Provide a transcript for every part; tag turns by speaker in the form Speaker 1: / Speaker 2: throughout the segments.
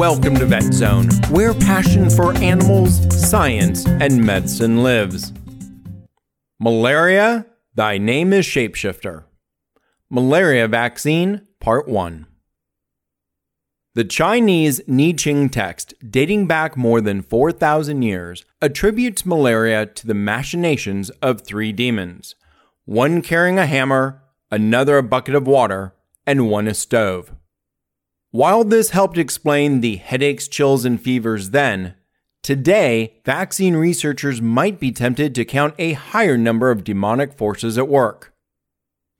Speaker 1: Welcome to Vet Zone, where passion for animals, science, and medicine lives. Malaria, thy name is Shapeshifter. Malaria Vaccine, Part 1. The Chinese I Ching text, dating back more than 4,000 years, attributes malaria to the machinations of three demons one carrying a hammer, another a bucket of water, and one a stove. While this helped explain the headaches, chills, and fevers then, today vaccine researchers might be tempted to count a higher number of demonic forces at work.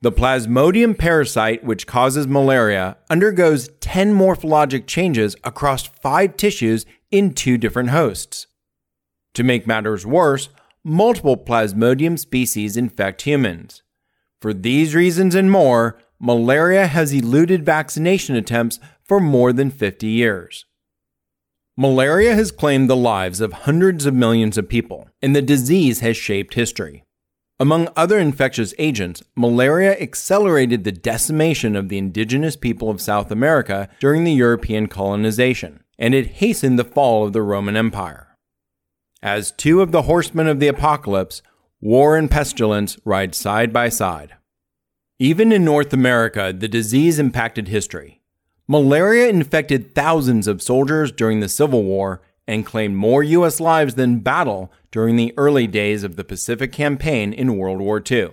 Speaker 1: The Plasmodium parasite, which causes malaria, undergoes 10 morphologic changes across five tissues in two different hosts. To make matters worse, multiple Plasmodium species infect humans. For these reasons and more, malaria has eluded vaccination attempts for more than 50 years. Malaria has claimed the lives of hundreds of millions of people, and the disease has shaped history. Among other infectious agents, malaria accelerated the decimation of the indigenous people of South America during the European colonization, and it hastened the fall of the Roman Empire. As two of the horsemen of the apocalypse, war and pestilence ride side by side. Even in North America, the disease impacted history. Malaria infected thousands of soldiers during the Civil War and claimed more U.S. lives than battle during the early days of the Pacific Campaign in World War II.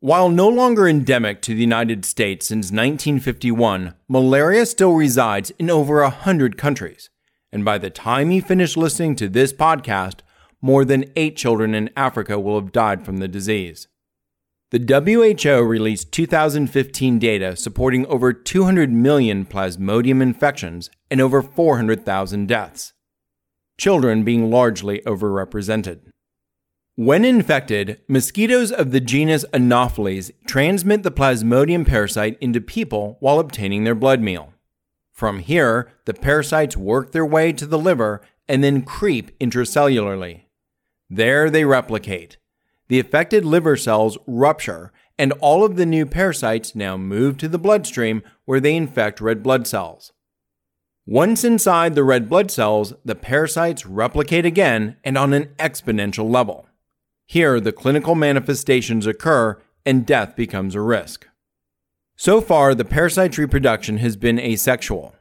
Speaker 1: While no longer endemic to the United States since 1951, malaria still resides in over a hundred countries. And by the time you finish listening to this podcast, more than eight children in Africa will have died from the disease. The WHO released 2015 data supporting over 200 million plasmodium infections and over 400,000 deaths children being largely overrepresented. When infected, mosquitoes of the genus Anopheles transmit the Plasmodium parasite into people while obtaining their blood meal. From here, the parasites work their way to the liver and then creep intracellularly. There they replicate. The affected liver cells rupture, and all of the new parasites now move to the bloodstream where they infect red blood cells. Once inside the red blood cells, the parasites replicate again and on an exponential level. Here, the clinical manifestations occur and death becomes a risk. So far, the parasite's reproduction has been asexual.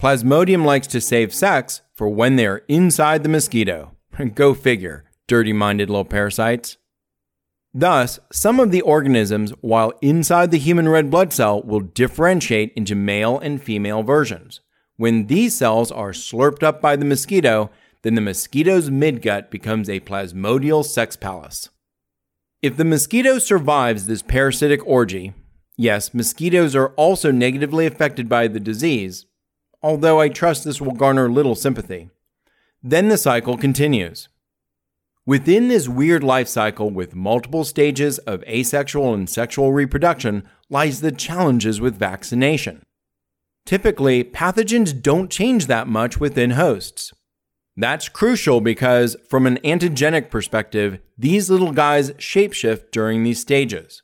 Speaker 1: Plasmodium likes to save sex for when they are inside the mosquito. Go figure, dirty minded little parasites. Thus, some of the organisms, while inside the human red blood cell, will differentiate into male and female versions. When these cells are slurped up by the mosquito, then the mosquito's midgut becomes a plasmodial sex palace. If the mosquito survives this parasitic orgy, yes, mosquitoes are also negatively affected by the disease, although I trust this will garner little sympathy, then the cycle continues. Within this weird life cycle with multiple stages of asexual and sexual reproduction lies the challenges with vaccination. Typically, pathogens don't change that much within hosts. That's crucial because, from an antigenic perspective, these little guys shapeshift during these stages.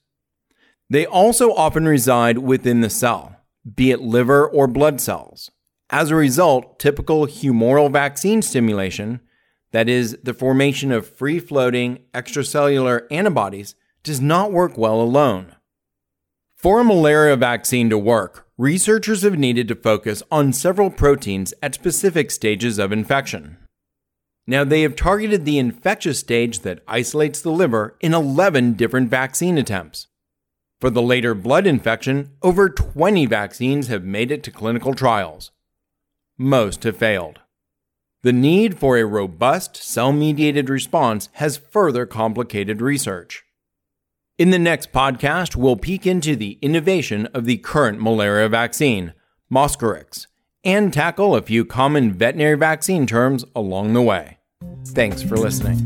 Speaker 1: They also often reside within the cell, be it liver or blood cells. As a result, typical humoral vaccine stimulation, that is, the formation of free floating extracellular antibodies, does not work well alone. For a malaria vaccine to work, researchers have needed to focus on several proteins at specific stages of infection. Now, they have targeted the infectious stage that isolates the liver in 11 different vaccine attempts. For the later blood infection, over 20 vaccines have made it to clinical trials. Most have failed. The need for a robust cell mediated response has further complicated research. In the next podcast, we'll peek into the innovation of the current malaria vaccine, Mosquirix, and tackle a few common veterinary vaccine terms along the way. Thanks for listening.